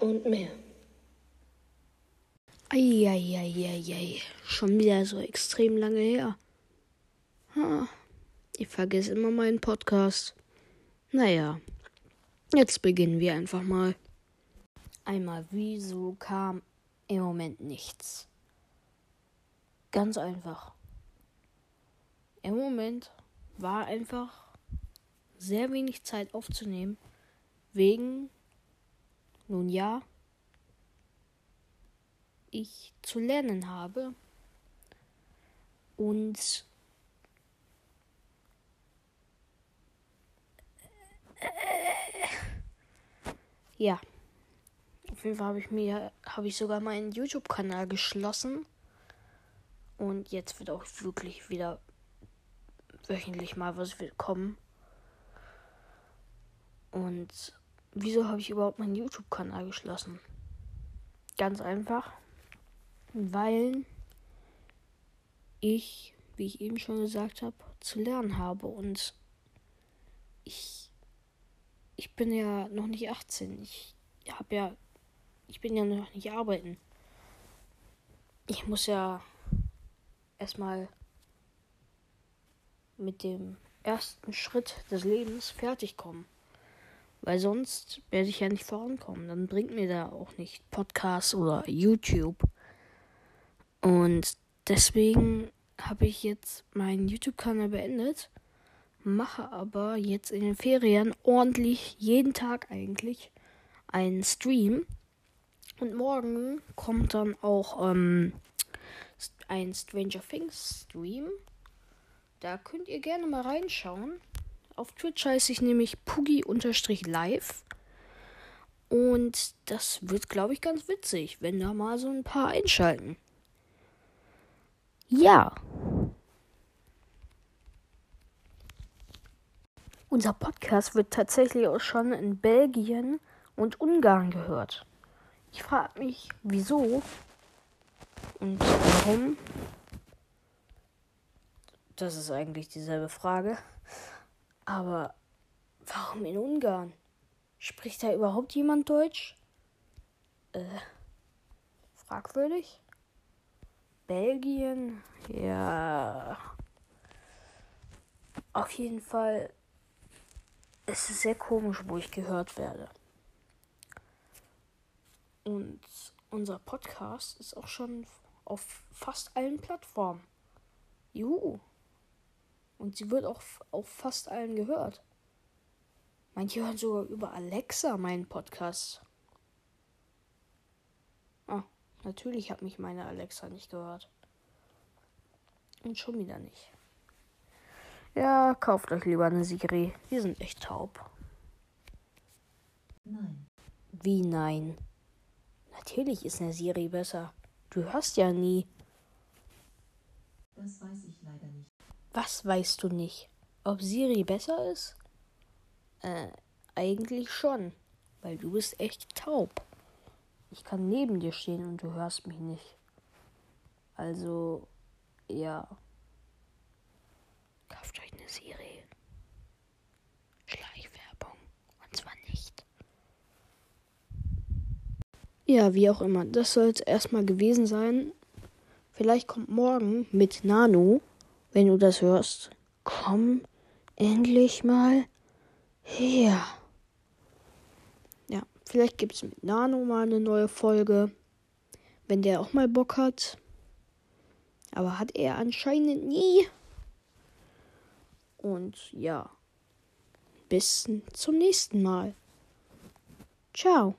und mehr. Eieieiei, schon wieder so extrem lange her. Ha, ich vergesse immer meinen Podcast. Naja, jetzt beginnen wir einfach mal. Einmal, wieso kam im Moment nichts? Ganz einfach. Im Moment war einfach sehr wenig Zeit aufzunehmen, wegen, nun ja, ich zu lernen habe und ja, auf jeden Fall habe ich mir habe ich sogar meinen YouTube-Kanal geschlossen und jetzt wird auch wirklich wieder wöchentlich mal was kommen. Und wieso habe ich überhaupt meinen YouTube-Kanal geschlossen? Ganz einfach, weil ich, wie ich eben schon gesagt habe, zu lernen habe und ich ich bin ja noch nicht 18. Ich habe ja ich bin ja noch nicht arbeiten. Ich muss ja erstmal mit dem ersten Schritt des Lebens fertig kommen. Weil sonst werde ich ja nicht vorankommen. Dann bringt mir da auch nicht Podcast oder YouTube. Und deswegen habe ich jetzt meinen YouTube-Kanal beendet. Mache aber jetzt in den Ferien ordentlich, jeden Tag eigentlich, einen Stream. Und morgen kommt dann auch ähm, ein Stranger Things Stream. Da könnt ihr gerne mal reinschauen. Auf Twitch heiße ich nämlich Puggy-Live. Und das wird, glaube ich, ganz witzig, wenn da mal so ein paar einschalten. Ja. Unser Podcast wird tatsächlich auch schon in Belgien und Ungarn gehört. Ich frage mich, wieso und warum das ist eigentlich dieselbe Frage. Aber warum in Ungarn? Spricht da überhaupt jemand Deutsch? Äh, fragwürdig. Belgien? Ja. Auf jeden Fall ist es sehr komisch, wo ich gehört werde. Und unser Podcast ist auch schon auf fast allen Plattformen. Juhu. Und sie wird auch auf fast allen gehört. Manche hören sogar über Alexa meinen Podcast. Ah, natürlich hat mich meine Alexa nicht gehört. Und schon wieder nicht. Ja, kauft euch lieber eine Siri. Die sind echt taub. Nein. Wie nein? Natürlich ist eine Siri besser. Du hörst ja nie. Das weiß ich leider nicht. Was weißt du nicht? Ob Siri besser ist? Äh, eigentlich schon. Weil du bist echt taub. Ich kann neben dir stehen und du hörst mich nicht. Also, ja. Kauft euch eine Siri. Schleichwerbung. Und zwar nicht. Ja, wie auch immer. Das soll es erstmal gewesen sein. Vielleicht kommt morgen mit Nano wenn du das hörst, komm endlich mal her. Ja, vielleicht gibt es mit Nano mal eine neue Folge, wenn der auch mal Bock hat. Aber hat er anscheinend nie. Und ja, bis zum nächsten Mal. Ciao.